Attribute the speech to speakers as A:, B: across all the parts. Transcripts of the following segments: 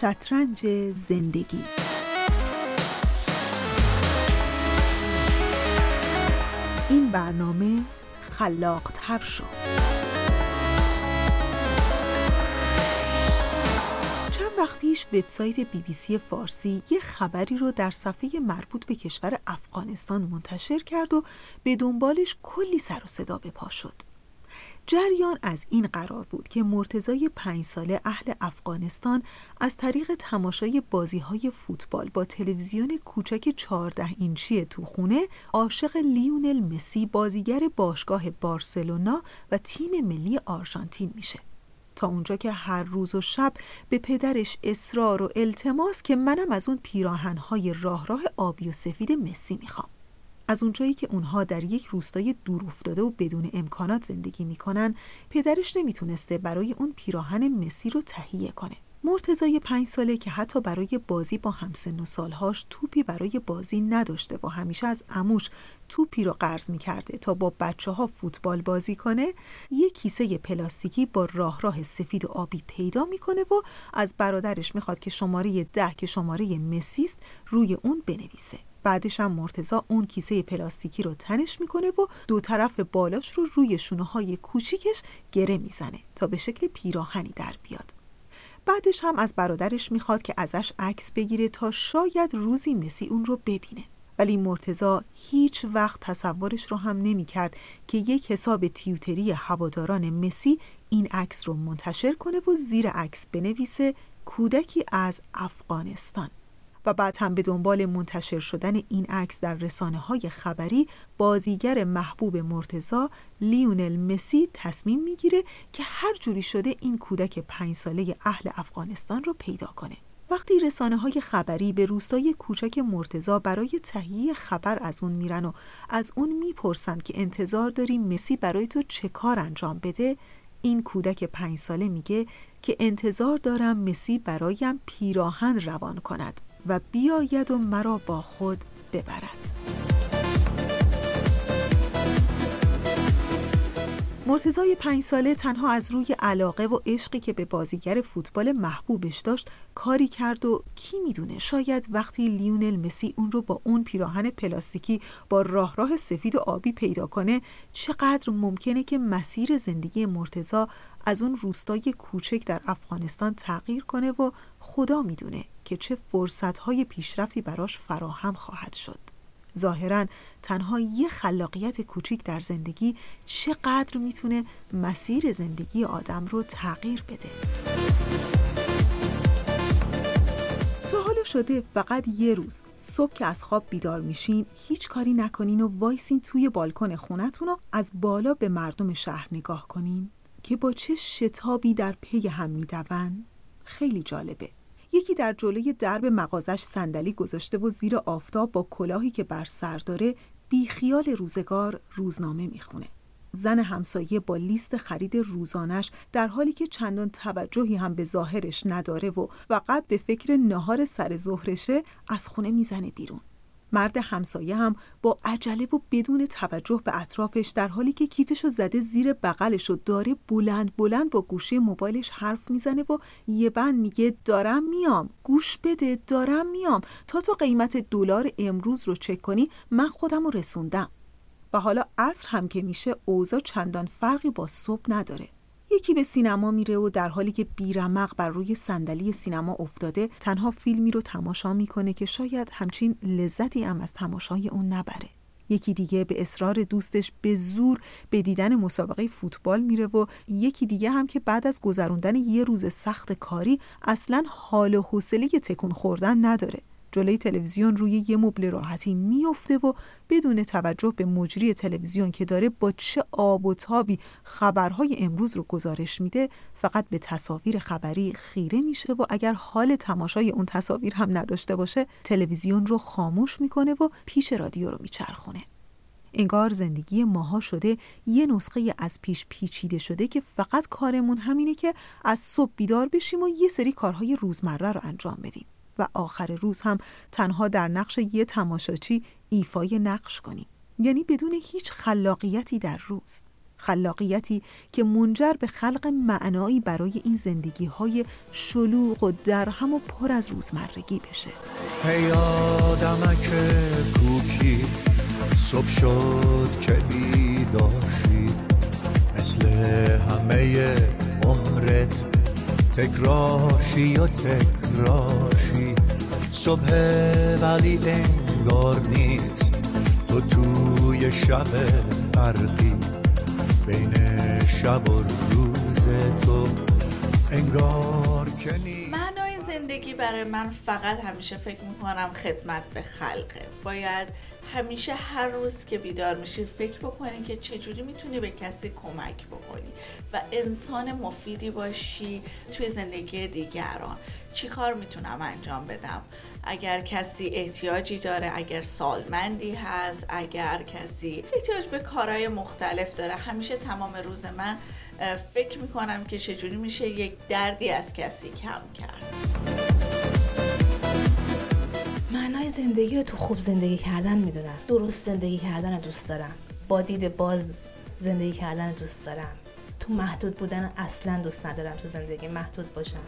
A: شطرنج زندگی. این برنامه خلاقتر شد. چند وقت پیش وبسایت بی بی سی فارسی یه خبری رو در صفحه مربوط به کشور افغانستان منتشر کرد و به دنبالش کلی سر و صدا به پا شد. جریان از این قرار بود که مرتزای پنج ساله اهل افغانستان از طریق تماشای بازی های فوتبال با تلویزیون کوچک 14 اینچی تو خونه عاشق لیونل مسی بازیگر باشگاه بارسلونا و تیم ملی آرژانتین میشه. تا اونجا که هر روز و شب به پدرش اصرار و التماس که منم از اون پیراهنهای راه راه آبی و سفید مسی می‌خوام. از اونجایی که اونها در یک روستای دور افتاده و بدون امکانات زندگی می‌کنن پدرش نمی‌تونسته برای اون پیراهن مسی رو تهیه کنه. مرتزای پنج ساله که حتی برای بازی با همسن و سالهاش توپی برای بازی نداشته و همیشه از اموش توپی رو قرض می‌کرده تا با بچه ها فوتبال بازی کنه یک کیسه پلاستیکی با راه راه سفید و آبی پیدا می‌کنه و از برادرش می‌خواد که شماره ده که شماره مسیست روی اون بنویسه. بعدش هم مرتزا اون کیسه پلاستیکی رو تنش می‌کنه و دو طرف بالاش رو روی شونه های کوچیکش گره می‌زنه تا به شکل پیراهنی در بیاد. بعدش هم از برادرش می‌خواد که ازش عکس بگیره تا شاید روزی مسی اون رو ببینه. ولی مرتزا هیچ وقت تصورش رو هم نمی‌کرد که یک حساب تیوتری هواداران مسی این عکس رو منتشر کنه و زیر عکس بنویسه کودکی از افغانستان. و بعد هم به دنبال منتشر شدن این عکس در رسانه های خبری بازیگر محبوب مرتزا لیونل مسی تصمیم می‌گیره که هر جوری شده این کودک پنج ساله اهل افغانستان رو پیدا کنه. وقتی رسانه های خبری به روستای کوچک مرتزا برای تهیه خبر از اون میرن و از اون می‌پرسند که انتظار داریم مسی برای تو چه کار انجام بده این کودک پنج ساله میگه که انتظار دارم مسی برایم پیراهن روان کند. و بیاید و مرا با خود ببرد. مرتزای پنج ساله تنها از روی علاقه و عشقی که به بازیگر فوتبال محبوبش داشت کاری کرد و کی می‌دونه شاید وقتی لیونل مسی اون رو با اون پیراهن پلاستیکی با راه راه سفید و آبی پیدا کنه چقدر ممکنه که مسیر زندگی مرتزا از اون روستای کوچک در افغانستان تغییر کنه و خدا می‌دونه که چه فرصتهای پیشرفتی براش فراهم خواهد شد. ظاهرا تنها یه خلاقیت کوچیک در زندگی چقدر می‌تونه مسیر زندگی آدم رو تغییر بده. تا حالا شده فقط یه روز. صبح که از خواب بیدار میشین هیچ کاری نکنین و وایسین توی بالکن خونتون رو از بالا به مردم شهر نگاه کنین که با چه شتابی در پی هم میدون. خیلی جالبه. یکی در جلوی درب مغازش صندلی گذاشته و زیر آفتاب با کلاهی که بر سر داره خیال روزگار روزنامه می‌خونه. زن همسایه با لیست خرید روزانش در حالی که چندان توجهی هم به ظاهرش نداره و فقط به فکر نهار سر ظهرشه از خونه می‌زنه بیرون. مرد همسایه هم با عجله و بدون توجه به اطرافش در حالی که کیفشو زده زیر بغلش و داره بلند بلند با گوشه موبایلش حرف می‌زنه و یه بند میگه دارم میام. گوش بده دارم میام. تا تو قیمت دلار امروز رو چک کنی من خودم رسوندم. و حالا عصر هم که میشه اوضاع چندان فرقی با صبح نداره. یکی به سینما میره و در حالی که بیرمق بر روی صندلی سینما افتاده تنها فیلمی رو تماشا می‌کنه که شاید همچین لذتی هم از تماشای اون نبره. یکی دیگه به اصرار دوستش به زور به دیدن مسابقه فوتبال میره و یکی دیگه هم که بعد از گذروندن یه روز سخت کاری اصلا حال و حوصله تکون خوردن نداره. جلوی تلویزیون روی یه مبل راحتی میفته و بدون توجه به مجری تلویزیون که داره با چه آب و تابی خبرهای امروز رو گزارش میده فقط به تصاویر خبری خیره میشه و اگر حال تماشای اون تصاویر هم نداشته باشه تلویزیون رو خاموش می‌کنه و پیش رادیو رو میچرخونه. انگار زندگی ماها شده یه نسخه از پیش پیچیده شده که فقط کارمون همینه که از صبح بیدار بشیم و یه سری کارهای روزمره رو انجام بدیم. و آخر روز هم تنها در نقش یه تماشاچی ایفای نقش کنیم. یعنی بدون هیچ خلاقیتی در روز. خلاقیتی که منجر به خلق معنایی برای این زندگی های شلوغ و درهم و پر از روزمرگی بشه.
B: هی آدمک کوکی صبح شد که بیداشی مثل همه عمرت تکراشی و تکراشی صبح ولی انگار نیست. تو توی شب برقی بین شب و روز تو انگار که
C: معنای زندگی برای من فقط همیشه فکر می‌کنم خدمت به خلقه. باید همیشه هر روز که بیدار میشی فکر بکنی که چجوری می‌تونی به کسی کمک بکنی و انسان مفیدی باشی توی زندگی دیگران. چی کار می‌تونم انجام بدم؟ اگر کسی احتیاجی داره اگر سالمندی هست اگر کسی احتیاج به کارهای مختلف داره همیشه تمام روز من فکر می‌کنم که چجوری میشه یک دردی از کسی کم کرد.
D: زندگی رو تو خوب زندگی کردن می‌دونم. درست زندگی کردن دوست دارم. با دید باز زندگی کردن دوست دارم. تو محدود بودن اصلا دوست ندارم تو زندگی. محدود باشم.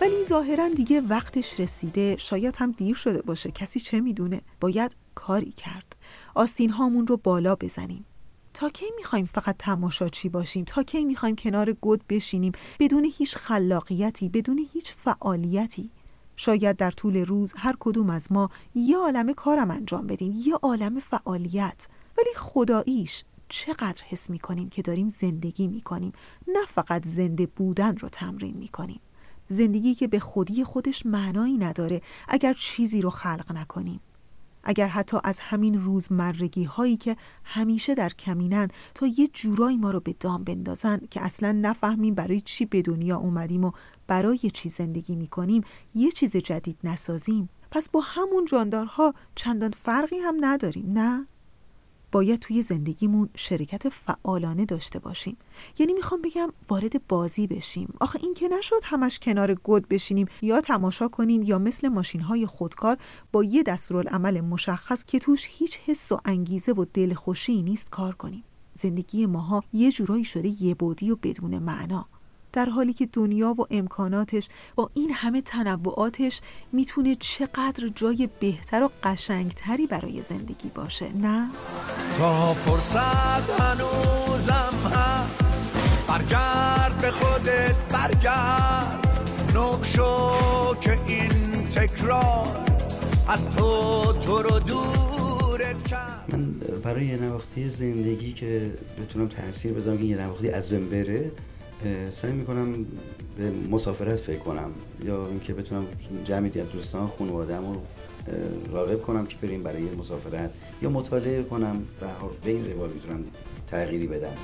A: ولی ظاهرا دیگه وقتش رسیده. شاید هم دیر شده باشه. کسی چه می‌دونه؟ باید کاری کرد. آستین هامون رو بالا بزنیم. تا کی می‌خوایم فقط تماشاچی باشیم؟ تا کی می‌خوایم کنار گد بشینیم؟ بدون هیچ خلاقیتی بدون هیچ فعالیتی. شاید در طول روز هر کدوم از ما یه عالم کارم انجام بدیم یه عالم فعالیت. ولی خداییش چقدر حس می‌کنیم که داریم زندگی می‌کنیم نه فقط زنده بودن رو تمرین می‌کنیم. زندگی که به خودی خودش معنایی نداره اگر چیزی رو خلق نکنیم. اگر حتی از همین روزمرگی هایی که همیشه در کمینن تا یه جورایی ما رو به دام بندازن که اصلا نفهمیم برای چی به دنیا اومدیم و برای چی زندگی می‌کنیم یه چیز جدید نسازیم پس با همون جاندارها چندان فرقی هم نداریم نه؟ باید توی زندگیمون شرکت فعالانه داشته باشیم. یعنی می‌خوام بگم وارد بازی بشیم. آخه این که نشد همش کنار گد بشینیم یا تماشا کنیم یا مثل ماشین های خودکار با یه دستورالعمل مشخص که توش هیچ حس و انگیزه و دلخوشی نیست کار کنیم. زندگی ماها یه جورایی شده یه بودی و بدون معنا. در حالی که دنیا و امکاناتش با این همه تنوعاتش می‌تونه چقدر جای بهتر و قشنگتری برای زندگی باشه نه؟
B: تا فرصت هنوزم هست. برگرد به خودت برگرد. نقشو که این تکرار. از تو تو رو دورت کرد.
E: من برای یه نواختی زندگی که بتونم تاثیر بذارم که یه نواختی از بین بره سعی می‌کنم به مسافرت فکر کنم یا اینکه بتونم جمعیتی از دوستان خانواده‌ام رو راغب کنم که بریم برای مسافرت یا مطالعه کنم. به این روال می‌تونم تغییری بدم.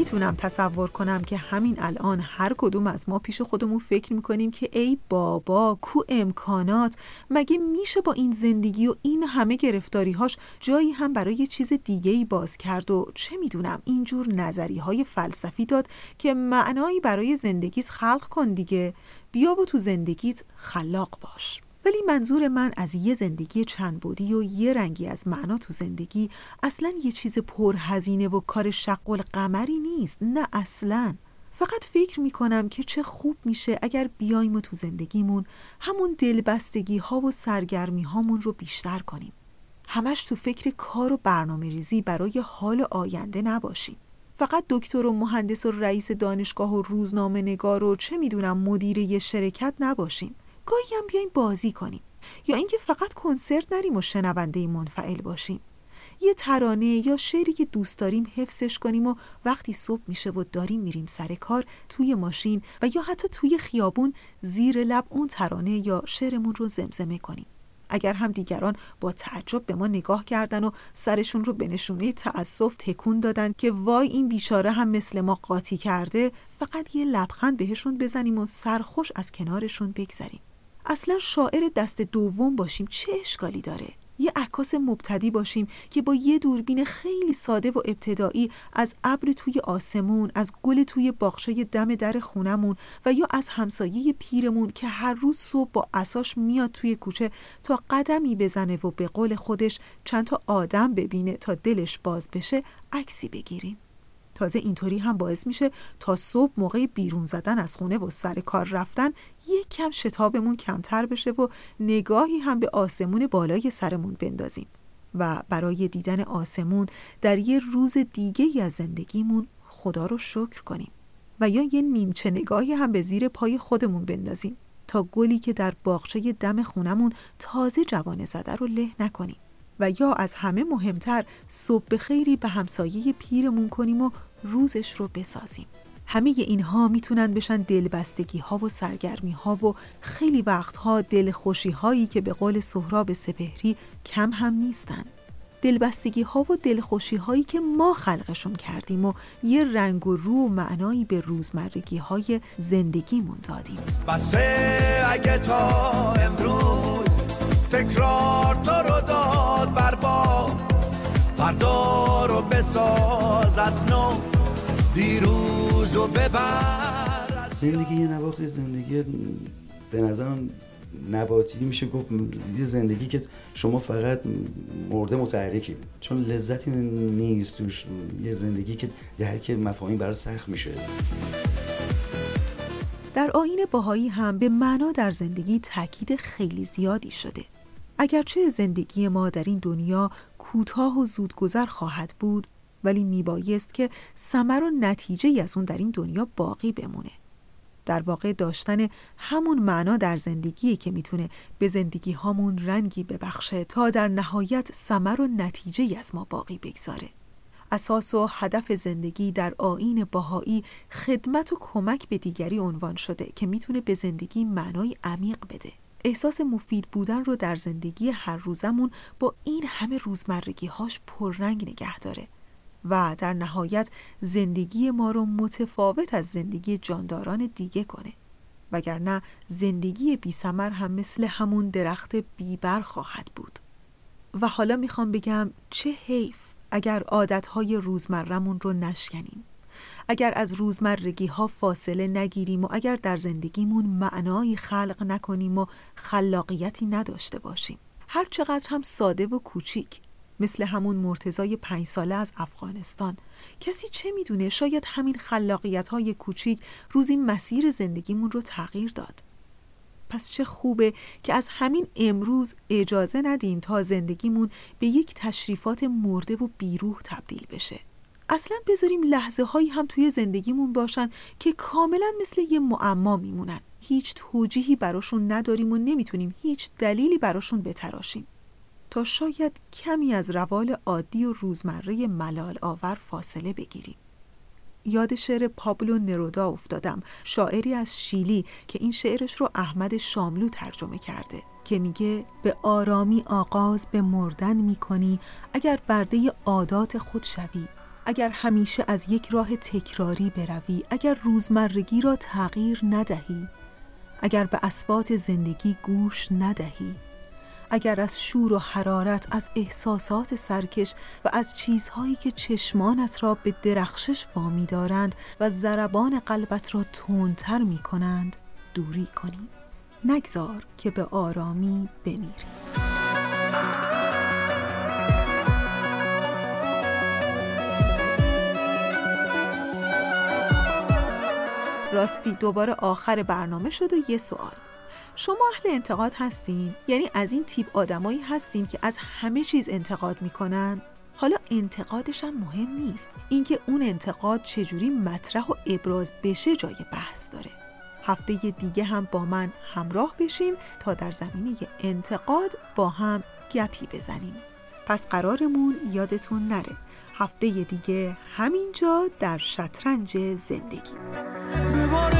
A: می‌تونم تصور کنم که همین الان هر کدوم از ما پیش خودمون فکر می‌کنیم که ای بابا کو امکانات؟ مگه میشه با این زندگی و این همه گرفتاریهاش جایی هم برای چیز دیگه ای باز کرد و چه می‌دونم اینجور نظری های فلسفی داد که معنایی برای زندگیت خلق کن دیگه. بیا و تو زندگیت خلاق باش. ولی منظور من از یه زندگی چند بودی و یه رنگی از معنا تو زندگی اصلا یه چیز پرهزینه و کار شق قمری نیست نه اصلا. فقط فکر می‌کنم که چه خوب میشه اگر بیایم تو زندگیمون همون دلبستگی ها و سرگرمی هامون رو بیشتر کنیم. همش تو فکر کار و برنامه ریزی برای حال آینده نباشیم. فقط دکتر و مهندس و رئیس دانشگاه و روزنامه نگار و چه می‌دونم مدیر یه شرکت نباشیم. گاهی هم بیایم بازی کنیم. یا اینکه فقط کنسرت نریم و شنونده منفعل باشیم. یه ترانه یا شعری که دوست داریم حفظش کنیم و وقتی صبح میشه و داریم میریم سر کار توی ماشین و یا حتی توی خیابون زیر لب اون ترانه یا شعرمون رو زمزمه کنیم. اگر هم دیگران با تعجب به ما نگاه کردن و سرشون رو به نشونه تأسف تکون دادن که وای این بیچاره هم مثل ما قاطی کرده فقط یه لبخند بهشون بزنیم و سرخوش از کنارشون بگذریم. اصلا شاعر دست دوم باشیم چه اشکالی داره؟ یه عکاس مبتدی باشیم که با یه دوربین خیلی ساده و ابتدایی از ابر توی آسمون از گل توی باغچه دم در خونمون و یا از همسایه پیرمون که هر روز صبح با اساش میاد توی کوچه تا قدمی بزنه و به قول خودش چند تا آدم ببینه تا دلش باز بشه عکسی بگیریم. تازه اینطوری هم باعث میشه تا صبح موقع بیرون زدن از خونه و سر کار رفتن یک کم شتابمون کمتر بشه و نگاهی هم به آسمون بالای سرمون بندازیم. و برای دیدن آسمون در یه روز دیگه از زندگیمون خدا رو شکر کنیم و یا یه نیمچه نگاهی هم به زیر پای خودمون بندازیم تا گلی که در باغچه دم خونمون تازه جوانه زده رو له نکنیم. و یا از همه مهمتر صبح خیری به همسایه پیرمون کنیم و روزش رو بسازیم. همه اینها می‌تونن بشن دلبستگی ها و سرگرمی ها و خیلی وقتها دلخوشی هایی که به قول سهراب سپهری کم هم نیستن. دلبستگی ها و دلخوشی هایی که ما خلقشون کردیم و یه رنگ و رو و معنایی به روزمرگی های زندگیمون دادیم.
B: اگه تا امروز تکرار تو رو داد بر فردا رو بساز از نو. دیروز و ببر
E: زندگی یه نواخت زندگی به نظرم نباتی. میشه گفت یه زندگی که شما فقط مرده متحرکی. چون لذتی نیست توش. یه زندگی که درک مفاهیم برای سخت میشه.
A: در آین باهایی هم به معنا در زندگی تاکید خیلی زیادی شده. اگرچه زندگی ما در این دنیا کوتاه و زودگذر خواهد بود ولی میبایست که ثمر و نتیجه از اون در این دنیا باقی بمونه. در واقع داشتن همون معنا در زندگی که می‌تونه به زندگی هامون رنگی ببخشه تا در نهایت ثمر و نتیجه از ما باقی بگذاره. اساس و هدف زندگی در آین باهایی خدمت و کمک به دیگری عنوان شده که می‌تونه به زندگی معنای عمیق بده. احساس مفید بودن رو در زندگی هر روزمون با این همه روزمرگی هاش پررنگ نگه داره و در نهایت زندگی ما رو متفاوت از زندگی جانداران دیگه کنه. وگرنه زندگی بی هم مثل همون درخت بیبر خواهد بود. و حالا می‌خوام بگم چه حیف اگر عادتهای روزمرمون رو نشکنیم. اگر از روزمرگی ها فاصله نگیریم و اگر در زندگیمون معنایی خلق نکنیم و خلاقیتی نداشته باشیم. هر چقدر هم ساده و کوچیک مثل همون مرتزای پنج ساله از افغانستان. کسی چه می‌دونه؟ شاید همین خلاقیت های کوچیک روزی مسیر زندگیمون رو تغییر داد. پس چه خوبه که از همین امروز اجازه ندیم تا زندگیمون به یک تشریفات مرده و بیروح تبدیل بشه. اصلا بذاریم لحظه هایی هم توی زندگیمون باشن که کاملا مثل یه معما میمونن. هیچ توجیهی براشون نداریم و نمی‌تونیم هیچ دلیلی براشون بتراشیم. تا شاید کمی از روال عادی و روزمره ملال آور فاصله بگیریم. یاد شعر پابلو نرودا افتادم شاعری از شیلی که این شعرش رو احمد شاملو ترجمه کرده که میگه به آرامی آغاز به مردن می‌کنی اگر برده عادات خود شوی اگر همیشه از یک راه تکراری بروی اگر روزمرگی را تغییر ندهی اگر به اسبات زندگی گوش ندهی اگر از شور و حرارت از احساسات سرکش و از چیزهایی که چشمانت را به درخشش وامی دارند و ضربان قلبت را تندتر می کنند دوری کنی. نگذار که به آرامی بمیری. راستی دوباره آخر برنامه شد و یه سوال. شما اهل انتقاد هستین؟ یعنی از این تیپ آدمایی هستین که از همه چیز انتقاد می‌کنن؟ حالا انتقادش هم مهم نیست. اینکه اون انتقاد چجوری مطرح و ابراز بشه جای بحث داره. هفته دیگه هم با من همراه بشین تا در زمینه انتقاد با هم گپی بزنیم. پس قرارمون یادتون نره. هفته دیگه همینجا در شطرنج زندگی.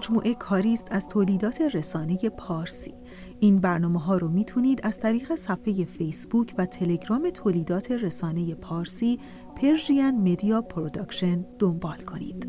A: مجموعه کاری است از تولیدات رسانه پارسی این برنامه ها رو می‌تونید از طریق صفحه فیسبوک و تلگرام تولیدات رسانه پارسی Persian Media Production دنبال کنید.